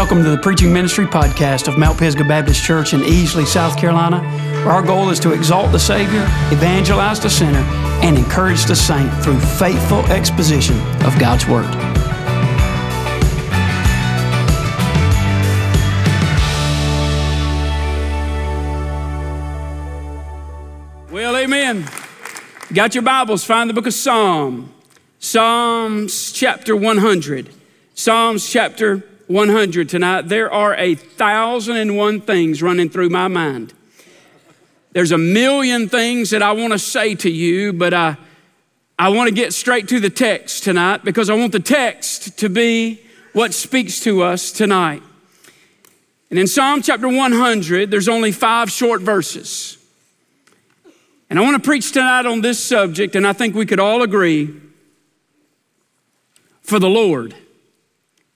Welcome to the Preaching Ministry Podcast of Mount Pisgah Baptist Church in Easley, South Carolina, where our goal is to exalt the Savior, evangelize the sinner, and encourage the saint through faithful exposition of God's Word. Well, amen. Got your Bibles, find the book of Psalm. Psalms chapter 100. Psalms chapter 100 tonight, there are a thousand and one things running through my mind. There's a million things that I want to say to you, but I, I want to get straight to the text tonight because I want the text to be what speaks to us tonight. And in Psalm chapter 100, there's only five short verses. And I want to preach tonight on this subject, and I think we could all agree for the Lord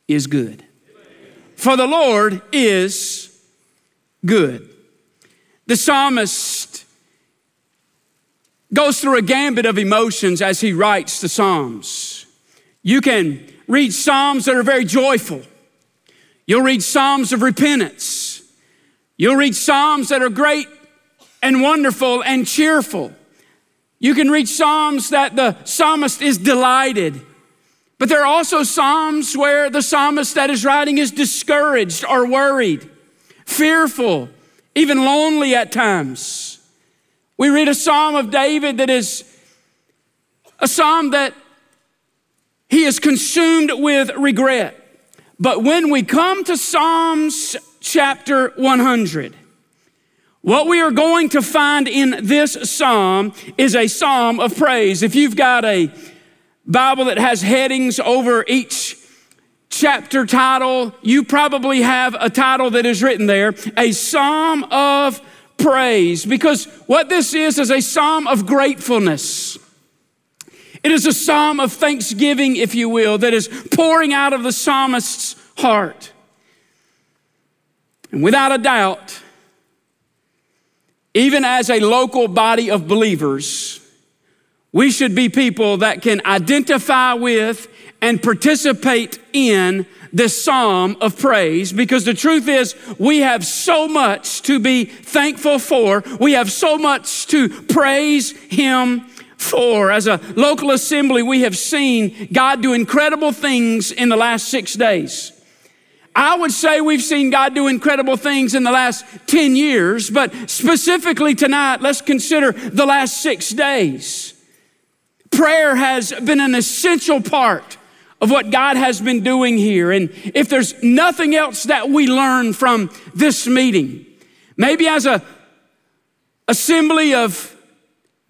is good for the Lord is good. The psalmist goes through a gambit of emotions as he writes the Psalms. You can read Psalms that are very joyful. You'll read Psalms of repentance. You'll read Psalms that are great and wonderful and cheerful. You can read Psalms that the psalmist is delighted but there are also Psalms where the psalmist that is writing is discouraged or worried, fearful, even lonely at times. We read a psalm of David that is a psalm that he is consumed with regret. But when we come to Psalms chapter 100, what we are going to find in this psalm is a psalm of praise. If you've got a Bible that has headings over each chapter title, you probably have a title that is written there, a psalm of praise, because what this is is a psalm of gratefulness. It is a psalm of thanksgiving, if you will, that is pouring out of the psalmist's heart. And without a doubt, even as a local body of believers, we should be people that can identify with and participate in this psalm of praise because the truth is we have so much to be thankful for. We have so much to praise Him for. As a local assembly, we have seen God do incredible things in the last six days. I would say we've seen God do incredible things in the last 10 years, but specifically tonight, let's consider the last six days prayer has been an essential part of what God has been doing here. And if there's nothing else that we learn from this meeting, maybe as a assembly of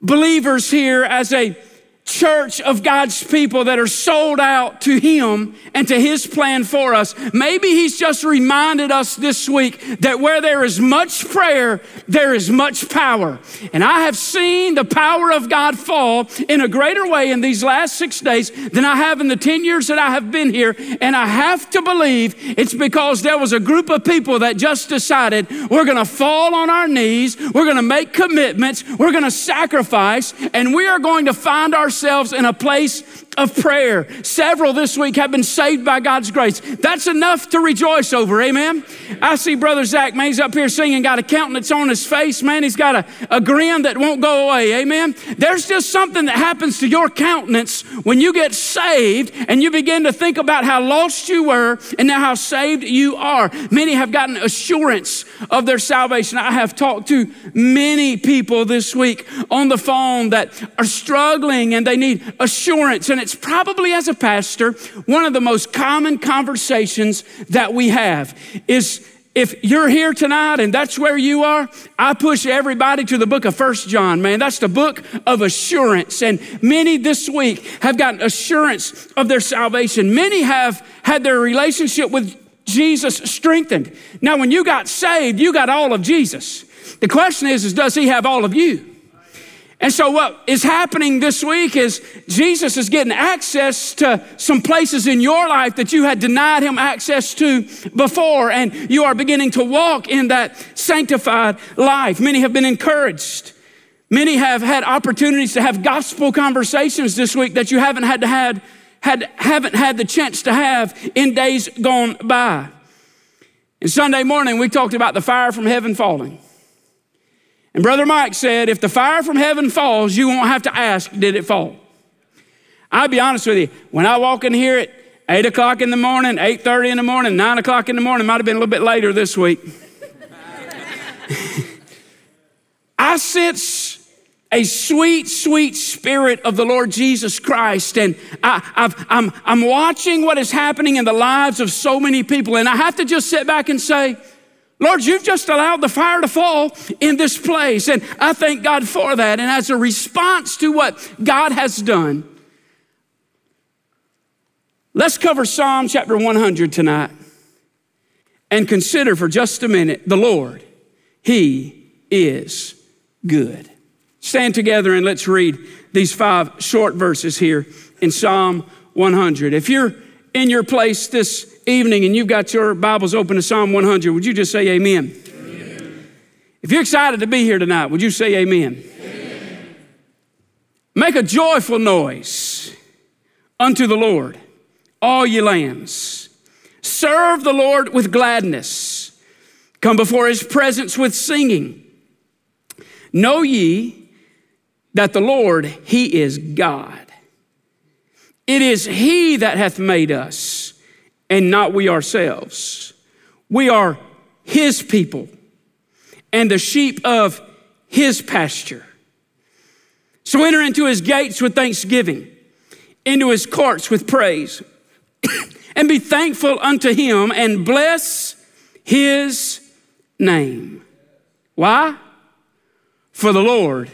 believers here, as a church of God's people that are sold out to Him and to His plan for us. Maybe He's just reminded us this week that where there is much prayer, there is much power. And I have seen the power of God fall in a greater way in these last six days than I have in the 10 years that I have been here. And I have to believe it's because there was a group of people that just decided we're going to fall on our knees, we're going to make commitments, we're going to sacrifice, and we are going to find ourselves ourselves in a place of prayer. Several this week have been saved by God's grace. That's enough to rejoice over. Amen. I see Brother Zach, man, he's up here singing, got a countenance on his face, man. He's got a, a grin that won't go away. Amen. There's just something that happens to your countenance when you get saved and you begin to think about how lost you were and now how saved you are. Many have gotten assurance of their salvation. I have talked to many people this week on the phone that are struggling and they need assurance and it's probably as a pastor, one of the most common conversations that we have is if you're here tonight and that's where you are, I push everybody to the book of First John, man. That's the book of assurance. And many this week have gotten assurance of their salvation. Many have had their relationship with Jesus strengthened. Now, when you got saved, you got all of Jesus. The question is, is does he have all of you? And so, what is happening this week is Jesus is getting access to some places in your life that you had denied him access to before, and you are beginning to walk in that sanctified life. Many have been encouraged. Many have had opportunities to have gospel conversations this week that you haven't had to had, had haven't had the chance to have in days gone by. And Sunday morning, we talked about the fire from heaven falling. And Brother Mike said, if the fire from heaven falls, you won't have to ask, did it fall? I'll be honest with you, when I walk in here at 8 o'clock in the morning, 8.30 in the morning, 9 o'clock in the morning, might have been a little bit later this week. I sense a sweet, sweet spirit of the Lord Jesus Christ. And I, am I'm, I'm watching what is happening in the lives of so many people. And I have to just sit back and say, Lord, you've just allowed the fire to fall in this place. And I thank God for that. And as a response to what God has done, let's cover Psalm chapter 100 tonight and consider for just a minute the Lord. He is good. Stand together and let's read these five short verses here in Psalm 100. If you're in your place this evening and you've got your Bibles open to Psalm 100, would you just say amen? amen. If you're excited to be here tonight, would you say amen? amen? Make a joyful noise unto the Lord, all ye lands. Serve the Lord with gladness. Come before his presence with singing. Know ye that the Lord, he is God. It is He that hath made us, and not we ourselves. We are His people and the sheep of His pasture. So enter into His gates with thanksgiving, into His courts with praise, and be thankful unto Him and bless His name. Why? For the Lord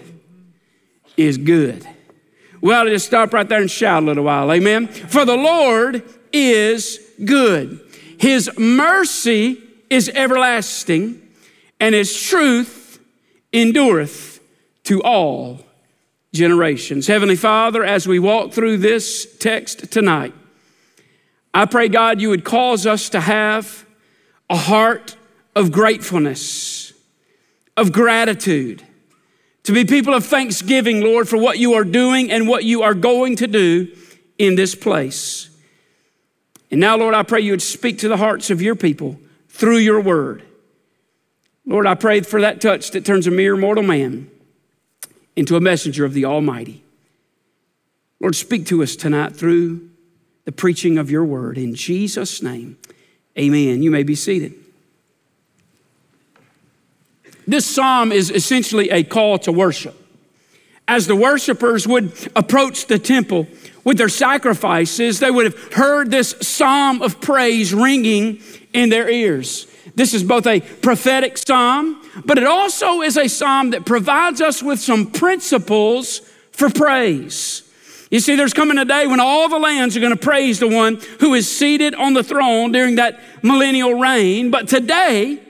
is good Well, just stop right there and shout a little while. Amen. For the Lord is good. His mercy is everlasting, and his truth endureth to all generations. Heavenly Father, as we walk through this text tonight, I pray, God, you would cause us to have a heart of gratefulness, of gratitude to be people of thanksgiving, Lord, for what you are doing and what you are going to do in this place. And now, Lord, I pray you would speak to the hearts of your people through your word. Lord, I pray for that touch that turns a mere mortal man into a messenger of the Almighty. Lord, speak to us tonight through the preaching of your word. In Jesus' name, amen. You may be seated. This psalm is essentially a call to worship. As the worshipers would approach the temple with their sacrifices, they would have heard this psalm of praise ringing in their ears. This is both a prophetic psalm, but it also is a psalm that provides us with some principles for praise. You see, there's coming a day when all the lands are going to praise the one who is seated on the throne during that millennial reign. But today,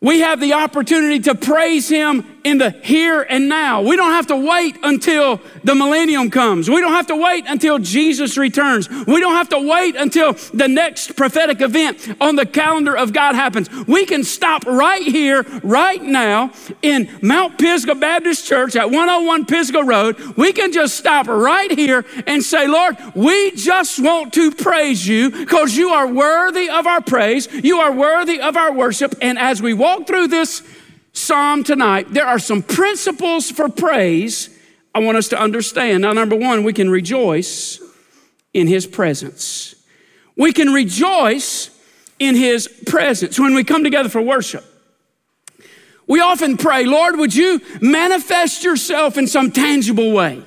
we have the opportunity to praise Him in the here and now. We don't have to wait until the millennium comes. We don't have to wait until Jesus returns. We don't have to wait until the next prophetic event on the calendar of God happens. We can stop right here, right now, in Mount Pisgah Baptist Church at 101 Pisgah Road. We can just stop right here and say, Lord, we just want to praise you because you are worthy of our praise. You are worthy of our worship. And as we walk through this psalm tonight, there are some principles for praise I want us to understand. Now, number one, we can rejoice in his presence. We can rejoice in his presence when we come together for worship. We often pray, Lord, would you manifest yourself in some tangible way?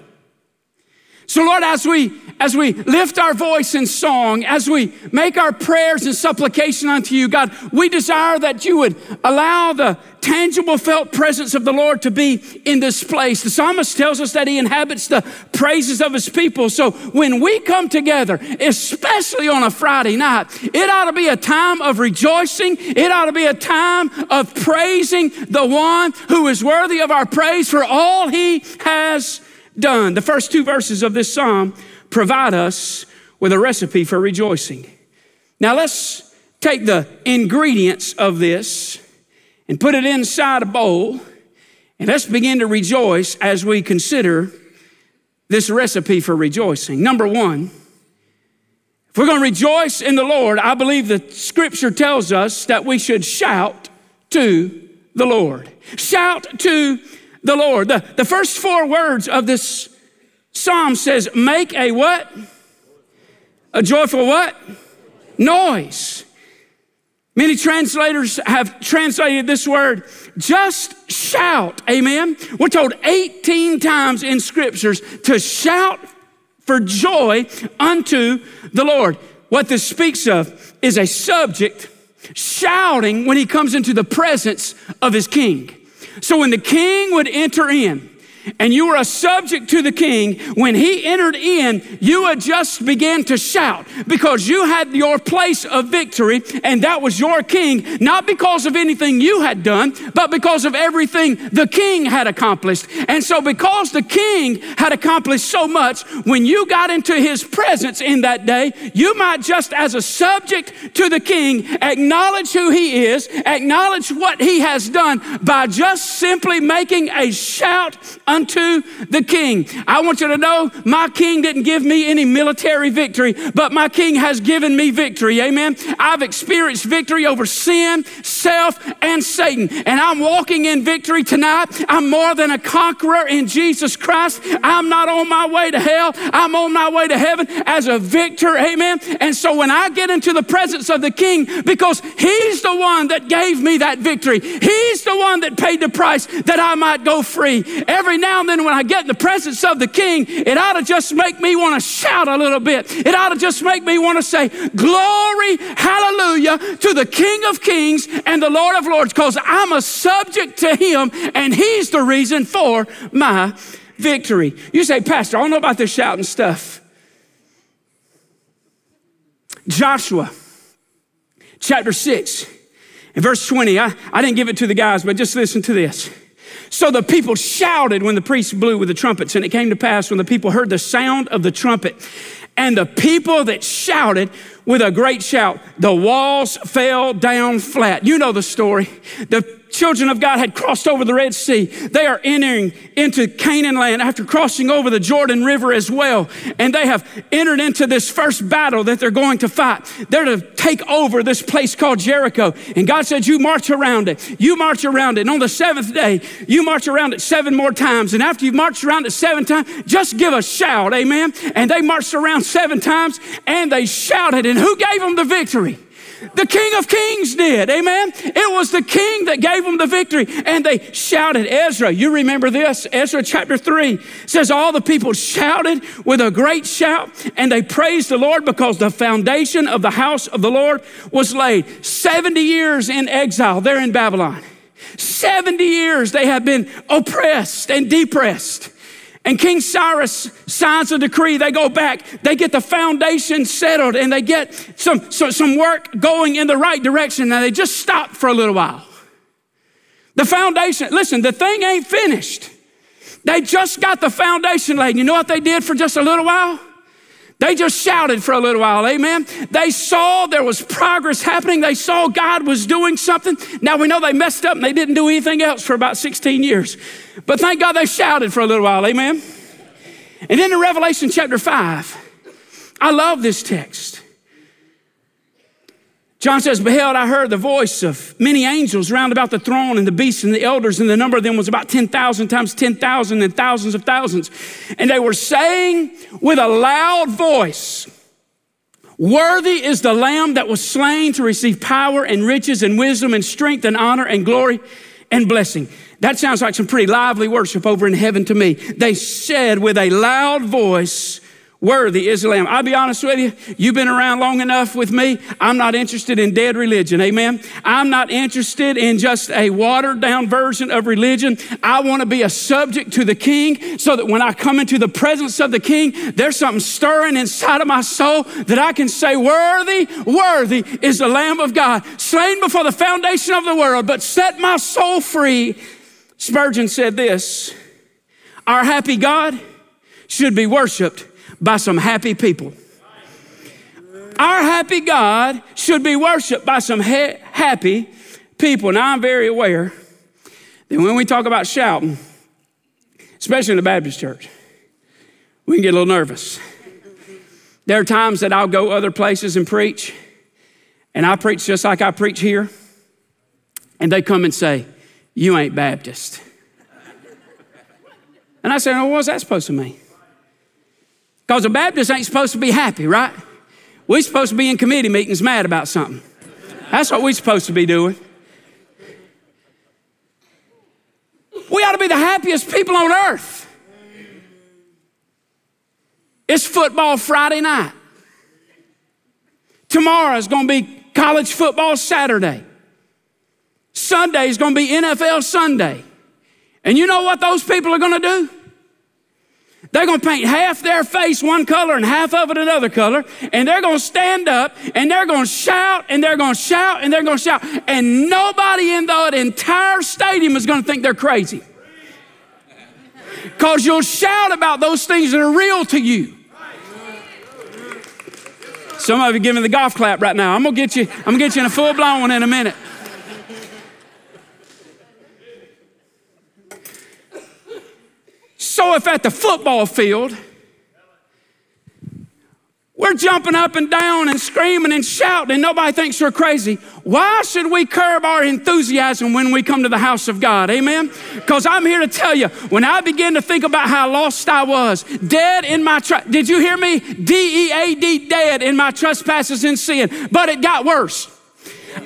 So, Lord, as we as we lift our voice in song, as we make our prayers and supplication unto you, God, we desire that you would allow the tangible felt presence of the Lord to be in this place. The psalmist tells us that he inhabits the praises of his people. So when we come together, especially on a Friday night, it ought to be a time of rejoicing. It ought to be a time of praising the one who is worthy of our praise for all he has done. The first two verses of this psalm provide us with a recipe for rejoicing. Now let's take the ingredients of this and put it inside a bowl, and let's begin to rejoice as we consider this recipe for rejoicing. Number one, If we're going to rejoice in the Lord, I believe the scripture tells us that we should shout to the Lord. Shout to the Lord. The, the first four words of this psalm says, make a what? A joyful what? Noise. Many translators have translated this word just shout. Amen. We're told 18 times in scriptures to shout for joy unto the Lord. What this speaks of is a subject shouting when he comes into the presence of his king. So when the king would enter in, and you were a subject to the king, when he entered in, you had just began to shout because you had your place of victory and that was your king, not because of anything you had done, but because of everything the king had accomplished. And so, because the king had accomplished so much, when you got into his presence in that day, you might just as a subject to the king acknowledge who he is, acknowledge what he has done by just simply making a shout unto the king. I want you to know my king didn't give me any military victory, but my king has given me victory. Amen. I've experienced victory over sin, self, and Satan. And I'm walking in victory tonight. I'm more than a conqueror in Jesus Christ. I'm not on my way to hell. I'm on my way to heaven as a victor. Amen. And so when I get into the presence of the king, because he's the one that gave me that victory, he's the one that paid the price that I might go free. Every now and then when I get in the presence of the king, it ought to just make me want to shout a little bit. It ought to just make me want to say, Glory, hallelujah to the King of Kings and the Lord of Lords, because I'm a subject to him and he's the reason for my victory. You say, Pastor, I don't know about this shouting stuff. Joshua chapter 6 and verse 20. I, I didn't give it to the guys, but just listen to this. So the people shouted when the priest blew with the trumpets, and it came to pass when the people heard the sound of the trumpet, and the people that shouted with a great shout, the walls fell down flat. You know the story. The children of God had crossed over the Red Sea. They are entering into Canaan land after crossing over the Jordan River as well. And they have entered into this first battle that they're going to fight. They're to take over this place called Jericho. And God said, You march around it. You march around it. And on the seventh day, you march around it seven more times. And after you've marched around it seven times, just give a shout. Amen. And they marched around seven times and they shouted. And who gave them the victory? The King of Kings did. Amen. It was the King that gave them the victory. And they shouted. Ezra, you remember this? Ezra chapter 3 says, All the people shouted with a great shout, and they praised the Lord because the foundation of the house of the Lord was laid. 70 years in exile there in Babylon. 70 years they have been oppressed and depressed. And King Cyrus signs a decree. They go back, they get the foundation settled, and they get some, some, some work going in the right direction. Now they just stop for a little while. The foundation, listen, the thing ain't finished. They just got the foundation laid. You know what they did for just a little while? They just shouted for a little while, amen. They saw there was progress happening. They saw God was doing something. Now we know they messed up and they didn't do anything else for about 16 years. But thank God they shouted for a little while, amen. And then in Revelation chapter 5, I love this text. John says, Beheld, I heard the voice of many angels round about the throne and the beasts and the elders, and the number of them was about 10,000 times 10,000 and thousands of thousands. And they were saying with a loud voice, Worthy is the Lamb that was slain to receive power and riches and wisdom and strength and honor and glory and blessing. That sounds like some pretty lively worship over in heaven to me. They said with a loud voice, Worthy is the Lamb. I'll be honest with you. You've been around long enough with me. I'm not interested in dead religion. Amen. I'm not interested in just a watered down version of religion. I want to be a subject to the King so that when I come into the presence of the King, there's something stirring inside of my soul that I can say, Worthy, worthy is the Lamb of God, slain before the foundation of the world, but set my soul free. Spurgeon said this Our happy God should be worshiped by some happy people. Our happy God should be worshiped by some ha- happy people. Now, I'm very aware that when we talk about shouting, especially in the Baptist church, we can get a little nervous. There are times that I'll go other places and preach, and I preach just like I preach here, and they come and say, You ain't Baptist. And I say, Oh, what's that supposed to mean? Because a Baptist ain't supposed to be happy, right? We're supposed to be in committee meetings mad about something. That's what we're supposed to be doing. We ought to be the happiest people on earth. It's football Friday night. Tomorrow is going to be college football Saturday. Sunday is going to be NFL Sunday. And you know what those people are going to do? They're going to paint half their face one color and half of it another color, and they're going to stand up and they're going to shout and they're going to shout and they're going to shout, and nobody in the entire stadium is going to think they're crazy. Because you'll shout about those things that are real to you. Some of you giving the golf clap right now. I'm gonna get you, I'm gonna get you in a full blown one in a minute. So if at the football field, we're jumping up and down and screaming and shouting, and nobody thinks we're crazy. Why should we curb our enthusiasm when we come to the house of God? Amen? Because I'm here to tell you, when I begin to think about how lost I was, dead in my, tr- did you hear me? D E A D, dead in my trespasses and sin. But it got worse.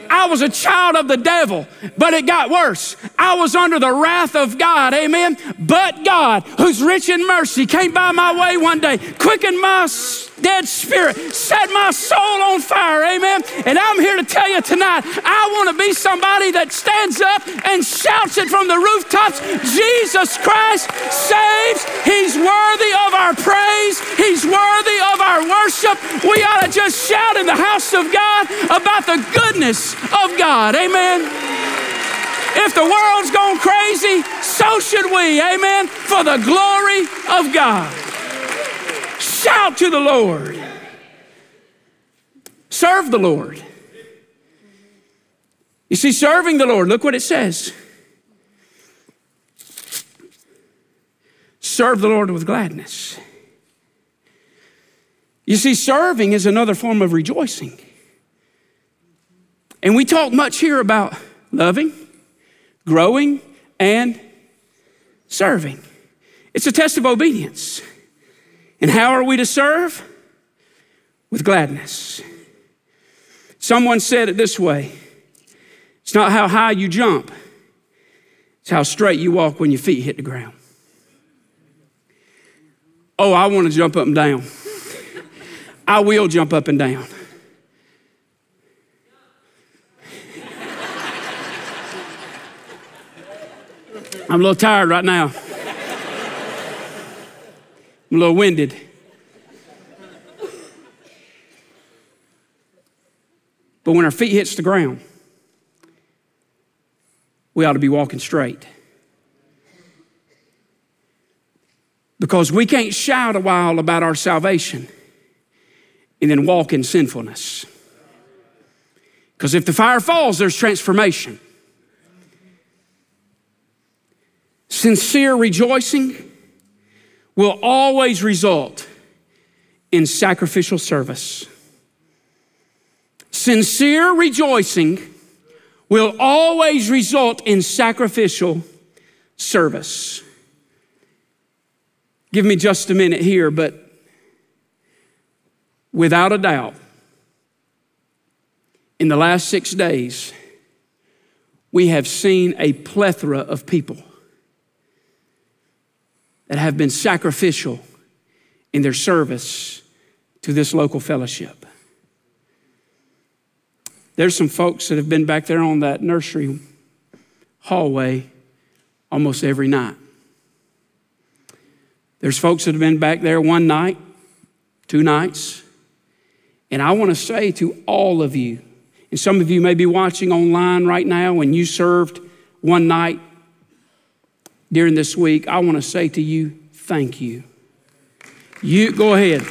I was a child of the devil, but it got worse. I was under the wrath of God, amen. But God, who's rich in mercy, came by my way one day, quickened my dead spirit, set my soul on fire, amen. And I'm here to tell you tonight, I want to be somebody that stands up and shouts it from the rooftops Jesus Christ saves. He's worthy of our praise, He's worthy of our worship. We ought to just shout in the house of God about the goodness of God, amen. If the world's gone crazy, so should we, amen, for the glory of God. Shout to the Lord. Serve the Lord. You see, serving the Lord, look what it says. Serve the Lord with gladness. You see, serving is another form of rejoicing. And we talk much here about loving, growing, and serving. It's a test of obedience. And how are we to serve? With gladness. Someone said it this way it's not how high you jump, it's how straight you walk when your feet hit the ground. Oh, I want to jump up and down. I will jump up and down. I'm a little tired right now. I'm a little winded. But when our feet hits the ground, we ought to be walking straight. Because we can't shout a while about our salvation and then walk in sinfulness. Because if the fire falls, there's transformation. Sincere rejoicing will always result in sacrificial service. Sincere rejoicing will always result in sacrificial service. Give me just a minute here, but without a doubt, in the last six days, we have seen a plethora of people that have been sacrificial in their service to this local fellowship. There's some folks that have been back there on that nursery hallway almost every night. There's folks that have been back there one night, two nights. And I want to say to all of you, and some of you may be watching online right now and you served one night during this week, I want to say to you, thank you. You go ahead.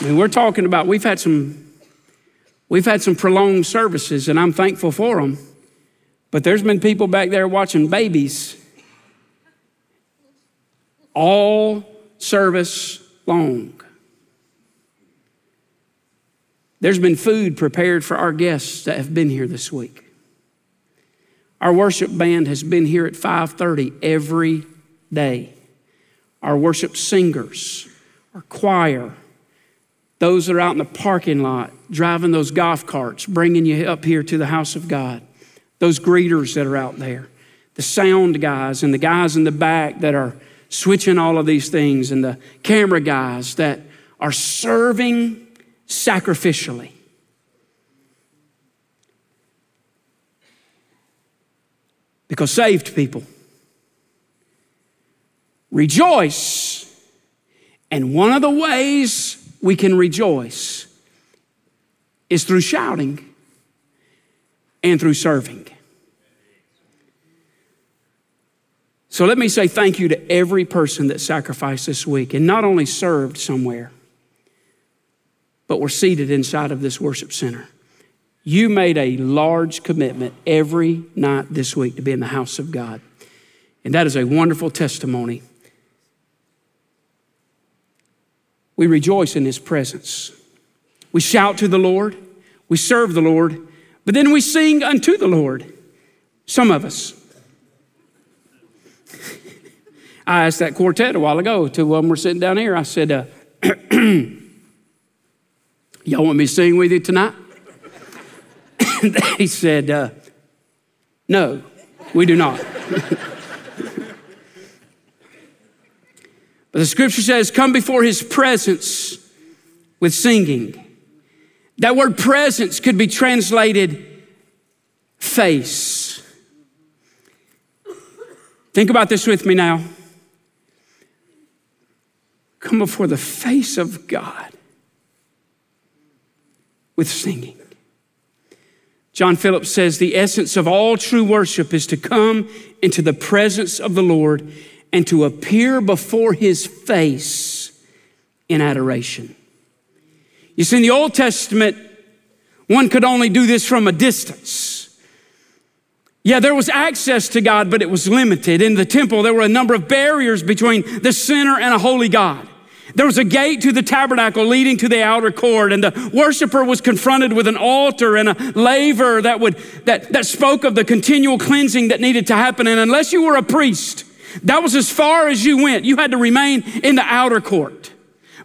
I mean, we're talking about we've had some we've had some prolonged services, and I'm thankful for them. But there's been people back there watching babies all service long. There's been food prepared for our guests that have been here this week. Our worship band has been here at 5:30 every day. Our worship singers, our choir, those that are out in the parking lot driving those golf carts, bringing you up here to the house of God, those greeters that are out there, the sound guys and the guys in the back that are switching all of these things, and the camera guys that are serving sacrificially. Because saved people rejoice. And one of the ways we can rejoice is through shouting and through serving. So let me say thank you to every person that sacrificed this week and not only served somewhere, but were seated inside of this worship center. You made a large commitment every night this week to be in the house of God. And that is a wonderful testimony. We rejoice in His presence. We shout to the Lord, we serve the Lord, but then we sing unto the Lord. Some of us. I asked that quartet a while ago to when we're sitting down here. I said, uh, Y'all want me to sing with you tonight? they said, uh, No, we do not. but the scripture says, Come before his presence with singing. That word presence could be translated face. Think about this with me now. Come before the face of God with singing. John Phillips says the essence of all true worship is to come into the presence of the Lord and to appear before his face in adoration. You see, in the Old Testament, one could only do this from a distance. Yeah, there was access to God, but it was limited. In the temple, there were a number of barriers between the sinner and a holy God. There was a gate to the tabernacle leading to the outer court, and the worshiper was confronted with an altar and a laver that would that, that spoke of the continual cleansing that needed to happen. And unless you were a priest, that was as far as you went. You had to remain in the outer court.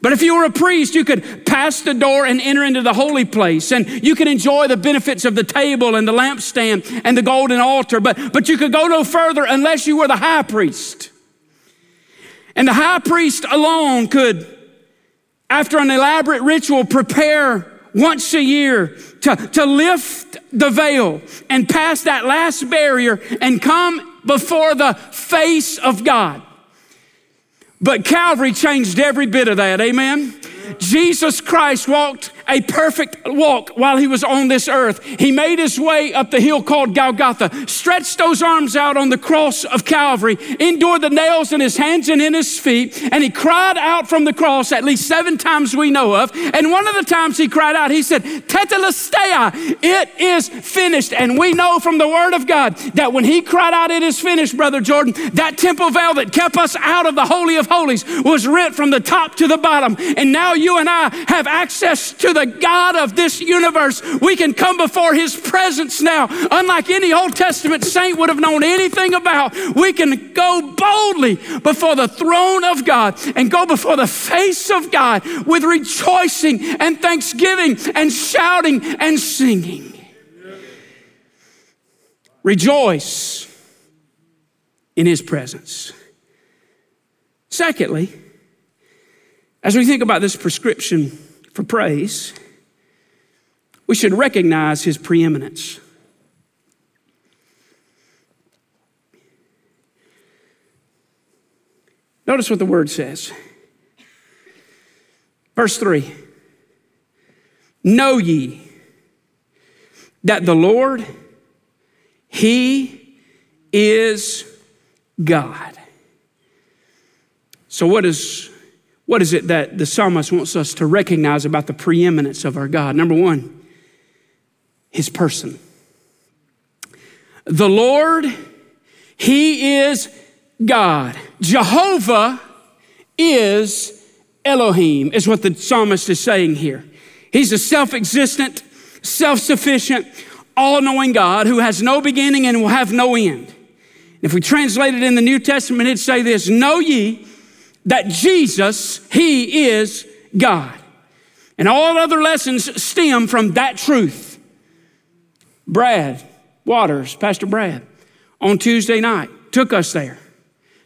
But if you were a priest, you could pass the door and enter into the holy place, and you could enjoy the benefits of the table and the lampstand and the golden altar. But, but you could go no further unless you were the high priest. And the high priest alone could, after an elaborate ritual, prepare once a year to, to lift the veil and pass that last barrier and come before the face of God. But Calvary changed every bit of that, amen? Jesus Christ walked a perfect walk while he was on this earth. He made his way up the hill called Golgotha, stretched those arms out on the cross of Calvary, endured the nails in his hands and in his feet, and he cried out from the cross at least seven times we know of. And one of the times he cried out, he said, Tetelestai, it is finished. And we know from the word of God that when he cried out, it is finished, Brother Jordan, that temple veil that kept us out of the Holy of Holies was rent from the top to the bottom. And now you and I have access to the God of this universe. We can come before His presence now, unlike any Old Testament saint would have known anything about. We can go boldly before the throne of God and go before the face of God with rejoicing and thanksgiving and shouting and singing. Rejoice in His presence. Secondly, as we think about this prescription for praise, we should recognize his preeminence. Notice what the word says. Verse 3 Know ye that the Lord, He is God. So, what is what is it that the psalmist wants us to recognize about the preeminence of our God? Number one, his person. The Lord, he is God. Jehovah is Elohim, is what the psalmist is saying here. He's a self existent, self sufficient, all knowing God who has no beginning and will have no end. If we translate it in the New Testament, it'd say this Know ye that Jesus, He is God. And all other lessons stem from that truth. Brad Waters, Pastor Brad, on Tuesday night took us there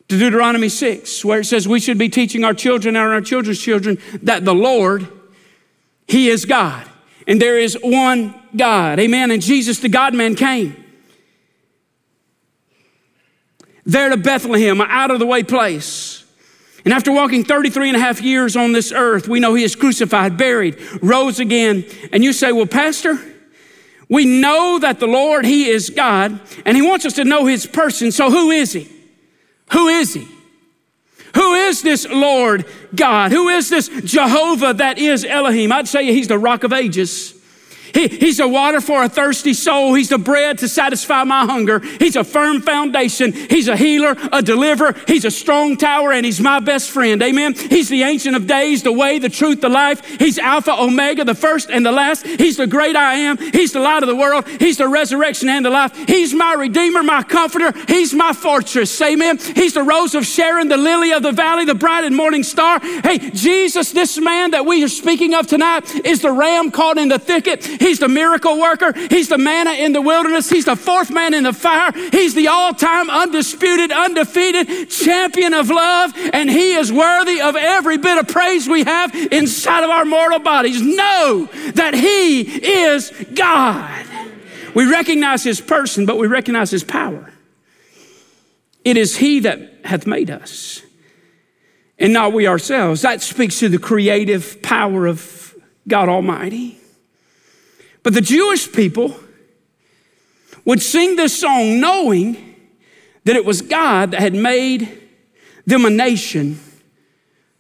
to Deuteronomy 6, where it says we should be teaching our children and our children's children that the Lord, He is God. And there is one God. Amen. And Jesus, the God man, came there to Bethlehem, out of the way place. And after walking 33 and a half years on this earth, we know he is crucified, buried, rose again. And you say, Well, Pastor, we know that the Lord, he is God, and he wants us to know his person. So who is he? Who is he? Who is this Lord God? Who is this Jehovah that is Elohim? I'd say he's the rock of ages. He, he's the water for a thirsty soul. He's the bread to satisfy my hunger. He's a firm foundation. He's a healer, a deliverer. He's a strong tower, and he's my best friend. Amen. He's the ancient of days, the way, the truth, the life. He's Alpha, Omega, the first and the last. He's the great I am. He's the light of the world. He's the resurrection and the life. He's my redeemer, my comforter. He's my fortress. Amen. He's the rose of Sharon, the lily of the valley, the bright and morning star. Hey, Jesus, this man that we are speaking of tonight is the ram caught in the thicket. He's the miracle worker. He's the manna in the wilderness. He's the fourth man in the fire. He's the all time, undisputed, undefeated champion of love. And he is worthy of every bit of praise we have inside of our mortal bodies. Know that he is God. We recognize his person, but we recognize his power. It is he that hath made us and not we ourselves. That speaks to the creative power of God Almighty. But the Jewish people would sing this song knowing that it was God that had made them a nation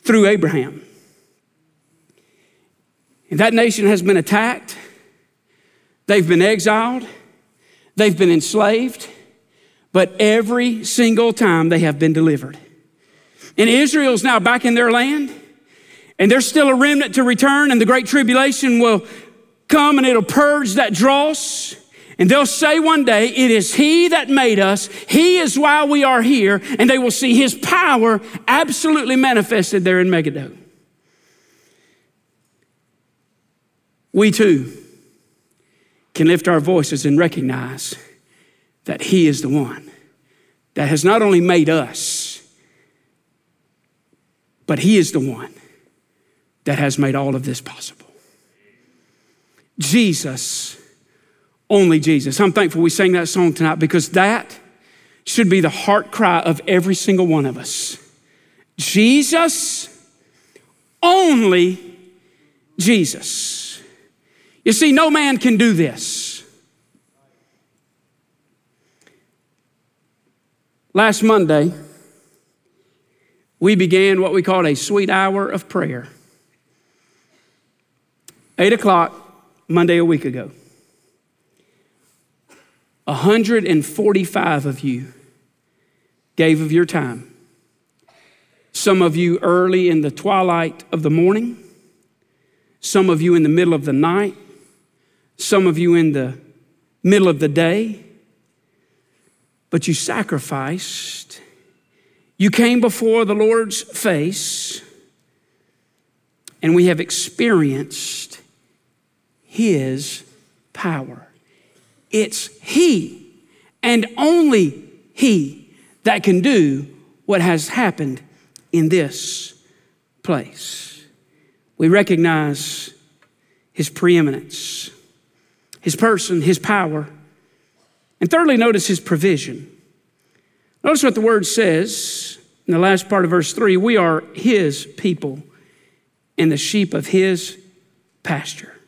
through Abraham. And that nation has been attacked, they've been exiled, they've been enslaved, but every single time they have been delivered. And Israel's now back in their land, and there's still a remnant to return, and the Great Tribulation will come and it'll purge that dross. And they'll say one day, It is He that made us. He is why we are here. And they will see His power absolutely manifested there in Megiddo. We too can lift our voices and recognize that He is the one that has not only made us, but He is the one that has made all of this possible. Jesus, only Jesus. I'm thankful we sang that song tonight because that should be the heart cry of every single one of us. Jesus, only Jesus. You see, no man can do this. Last Monday, we began what we called a sweet hour of prayer. Eight o'clock, Monday a week ago. 145 of you gave of your time. Some of you early in the twilight of the morning, some of you in the middle of the night, some of you in the middle of the day, but you sacrificed. You came before the Lord's face, and we have experienced his power. It's He and only He that can do what has happened in this place. We recognize His preeminence, His person, His power. And thirdly, notice His provision. Notice what the word says in the last part of verse 3 we are His people and the sheep of His pasture.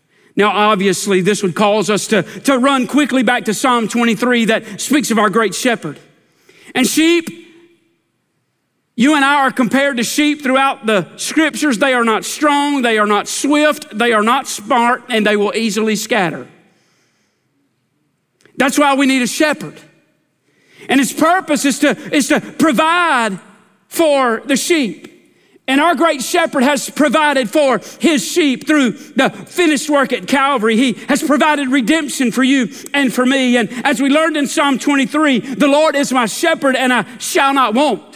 Now, obviously, this would cause us to, to run quickly back to Psalm 23 that speaks of our great shepherd. And sheep, you and I are compared to sheep throughout the scriptures. They are not strong, they are not swift, they are not smart, and they will easily scatter. That's why we need a shepherd. And his purpose is to, is to provide for the sheep. And our great shepherd has provided for his sheep through the finished work at Calvary. He has provided redemption for you and for me. And as we learned in Psalm 23, the Lord is my shepherd and I shall not want.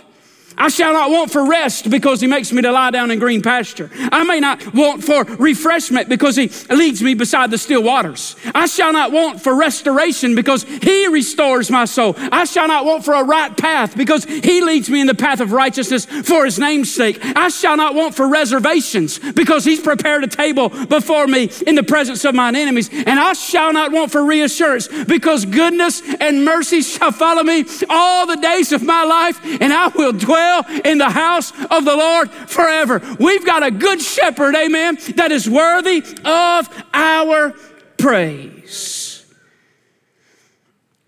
I shall not want for rest because he makes me to lie down in green pasture. I may not want for refreshment because he leads me beside the still waters. I shall not want for restoration because he restores my soul. I shall not want for a right path because he leads me in the path of righteousness for his name's sake. I shall not want for reservations because he's prepared a table before me in the presence of mine enemies. And I shall not want for reassurance because goodness and mercy shall follow me all the days of my life and I will dwell dwell in the house of the Lord forever. We've got a good shepherd, amen, that is worthy of our praise.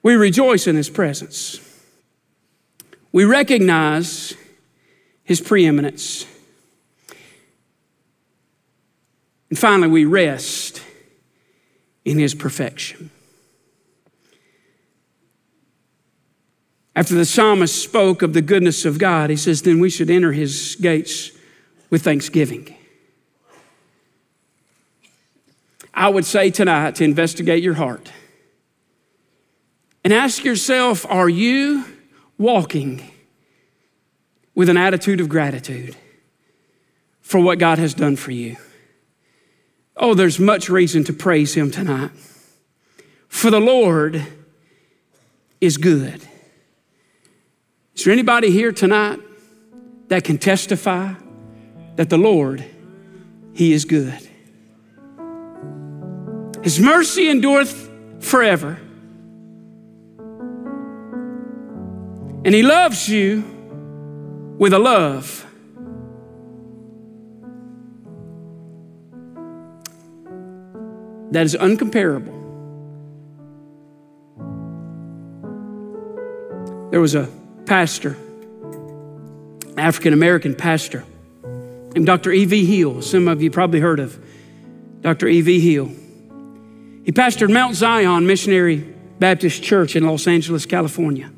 We rejoice in his presence. We recognize his preeminence. And finally, we rest in his perfection. After the psalmist spoke of the goodness of God, he says, then we should enter his gates with thanksgiving. I would say tonight to investigate your heart and ask yourself are you walking with an attitude of gratitude for what God has done for you? Oh, there's much reason to praise him tonight. For the Lord is good. Is there anybody here tonight that can testify that the Lord, He is good? His mercy endureth forever. And He loves you with a love that is uncomparable. There was a pastor, African American pastor, named Dr. E.V. Hill. Some of you probably heard of Dr. E.V. Hill. He pastored Mount Zion Missionary Baptist Church in Los Angeles, California.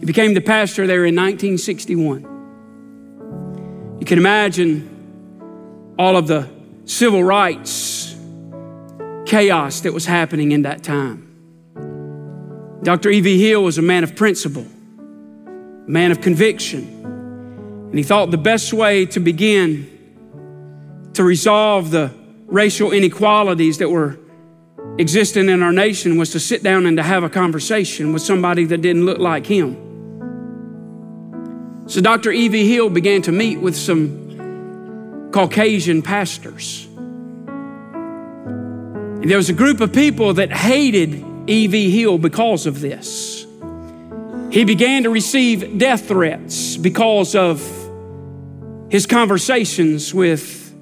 He became the pastor there in 1961. You can imagine all of the civil rights chaos that was happening in that time. Dr. E.V. Hill was a man of principle a man of conviction. And he thought the best way to begin to resolve the racial inequalities that were existing in our nation was to sit down and to have a conversation with somebody that didn't look like him. So Dr. E.V. Hill began to meet with some Caucasian pastors. And there was a group of people that hated E.V. Hill because of this. He began to receive death threats because of his conversations with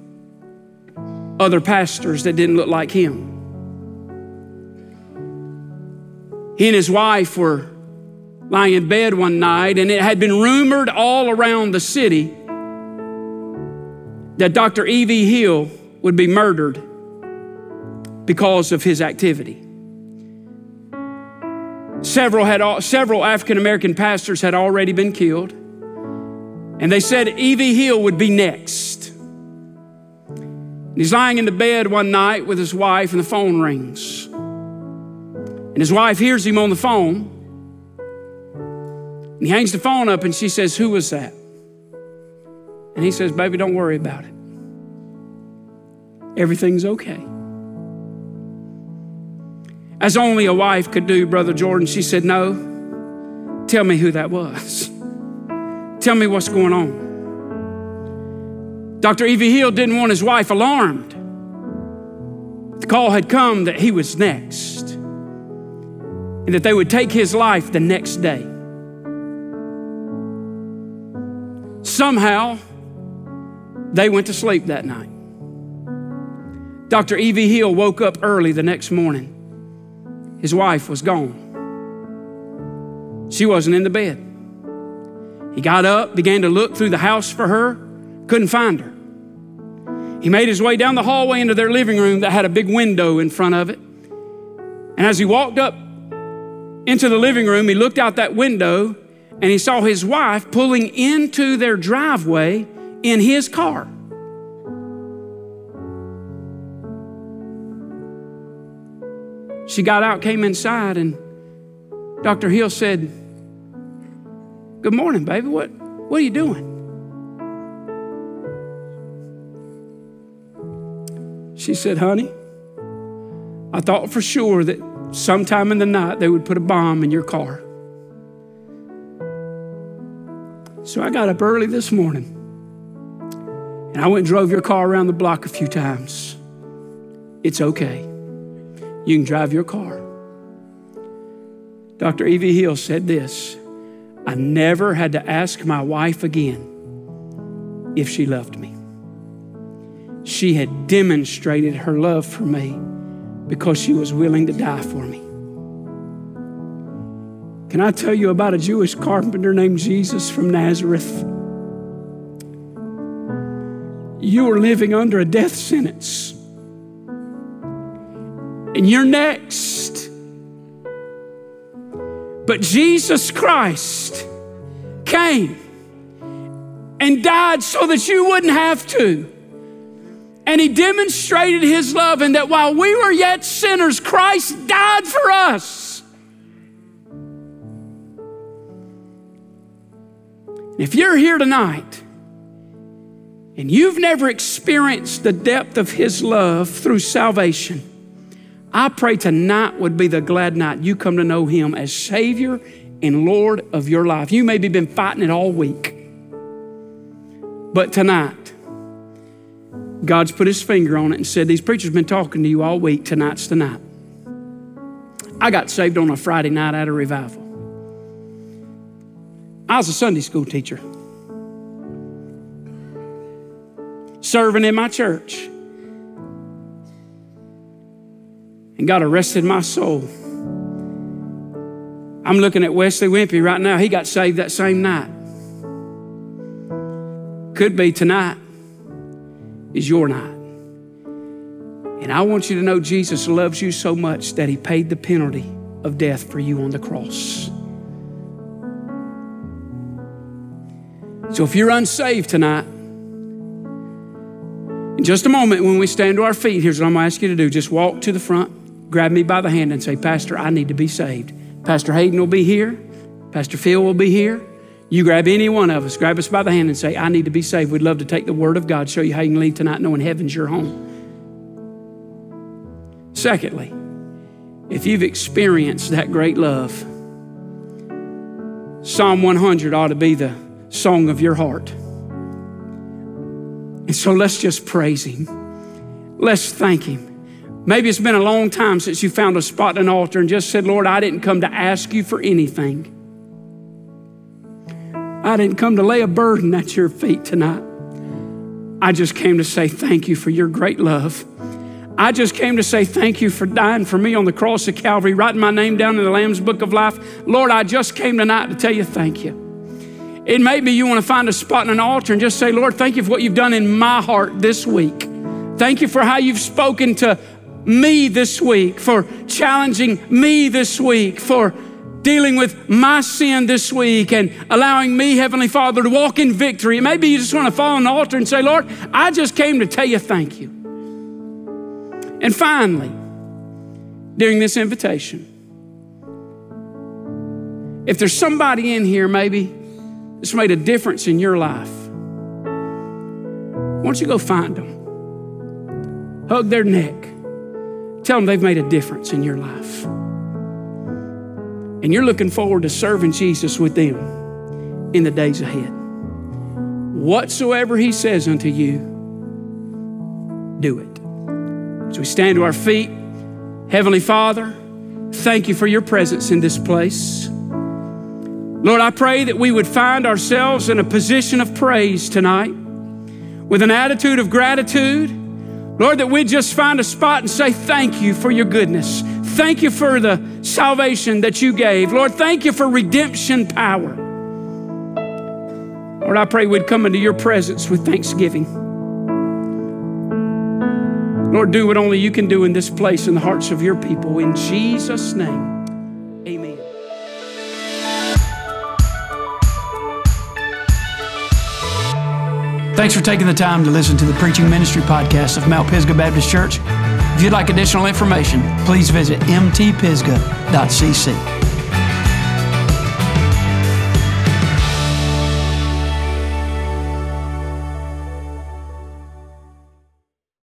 other pastors that didn't look like him. He and his wife were lying in bed one night, and it had been rumored all around the city that Dr. E.V. Hill would be murdered because of his activity. Several, had, several African American pastors had already been killed. And they said E.V. Hill would be next. And he's lying in the bed one night with his wife, and the phone rings. And his wife hears him on the phone. And he hangs the phone up, and she says, Who was that? And he says, Baby, don't worry about it. Everything's okay as only a wife could do, Brother Jordan. She said, No, tell me who that was. Tell me what's going on. Dr. E.V. Hill didn't want his wife alarmed. The call had come that he was next and that they would take his life the next day. Somehow, they went to sleep that night. Dr. E.V. Hill woke up early the next morning his wife was gone. She wasn't in the bed. He got up, began to look through the house for her, couldn't find her. He made his way down the hallway into their living room that had a big window in front of it. And as he walked up into the living room, he looked out that window and he saw his wife pulling into their driveway in his car. She got out, came inside, and Dr. Hill said, Good morning, baby. What, what are you doing? She said, Honey, I thought for sure that sometime in the night they would put a bomb in your car. So I got up early this morning and I went and drove your car around the block a few times. It's okay. You can drive your car. Dr. E.V. Hill said this I never had to ask my wife again if she loved me. She had demonstrated her love for me because she was willing to die for me. Can I tell you about a Jewish carpenter named Jesus from Nazareth? You were living under a death sentence, and you're next. But Jesus Christ came and died so that you wouldn't have to. And he demonstrated his love, and that while we were yet sinners, Christ died for us. If you're here tonight and you've never experienced the depth of his love through salvation, I pray tonight would be the glad night you come to know him as Savior and Lord of your life. You maybe been fighting it all week. But tonight, God's put his finger on it and said, These preachers been talking to you all week. Tonight's the night. I got saved on a Friday night at a revival. I was a Sunday school teacher, serving in my church. And God arrested my soul. I'm looking at Wesley Wimpy right now. He got saved that same night. Could be tonight is your night. And I want you to know Jesus loves you so much that he paid the penalty of death for you on the cross. So if you're unsaved tonight, in just a moment when we stand to our feet, here's what I'm gonna ask you to do. Just walk to the front, grab me by the hand, and say, Pastor, I need to be saved. Pastor Hayden will be here, Pastor Phil will be here. You grab any one of us, grab us by the hand and say, I need to be saved. We'd love to take the word of God, show you how you can leave tonight knowing heaven's your home. Secondly, if you've experienced that great love, Psalm 100 ought to be the song of your heart. And so let's just praise Him. Let's thank Him. Maybe it's been a long time since you found a spot in an altar and just said, Lord, I didn't come to ask you for anything. I didn't come to lay a burden at your feet tonight. I just came to say thank you for your great love. I just came to say thank you for dying for me on the cross of Calvary, writing my name down in the Lamb's Book of Life. Lord, I just came tonight to tell you thank you. It may be you want to find a spot in an altar and just say, Lord, thank you for what you've done in my heart this week. Thank you for how you've spoken to me this week, for challenging me this week, for dealing with my sin this week and allowing me, Heavenly Father, to walk in victory. Maybe you just want to fall on the altar and say, Lord, I just came to tell you thank you. And finally, during this invitation, if there's somebody in here maybe that's made a difference in your life, why don't you go find them? Hug their neck. Tell them they've made a difference in your life and you're looking forward to serving Jesus with them in the days ahead. Whatsoever He says unto you, do it. As we stand to our feet, Heavenly Father, thank you for your presence in this place. Lord, I pray that we would find ourselves in a position of praise tonight with an attitude of gratitude. Lord, that we'd just find a spot and say, Thank you for your goodness. Thank you for the salvation that you gave. Lord, thank you for redemption power. Lord, I pray we'd come into your presence with thanksgiving. Lord, do what only you can do in this place in the hearts of your people. In Jesus' name. Thanks for taking the time to listen to the preaching ministry podcast of Mount Pisgah Baptist Church. If you'd like additional information, please visit mtpisgah.cc.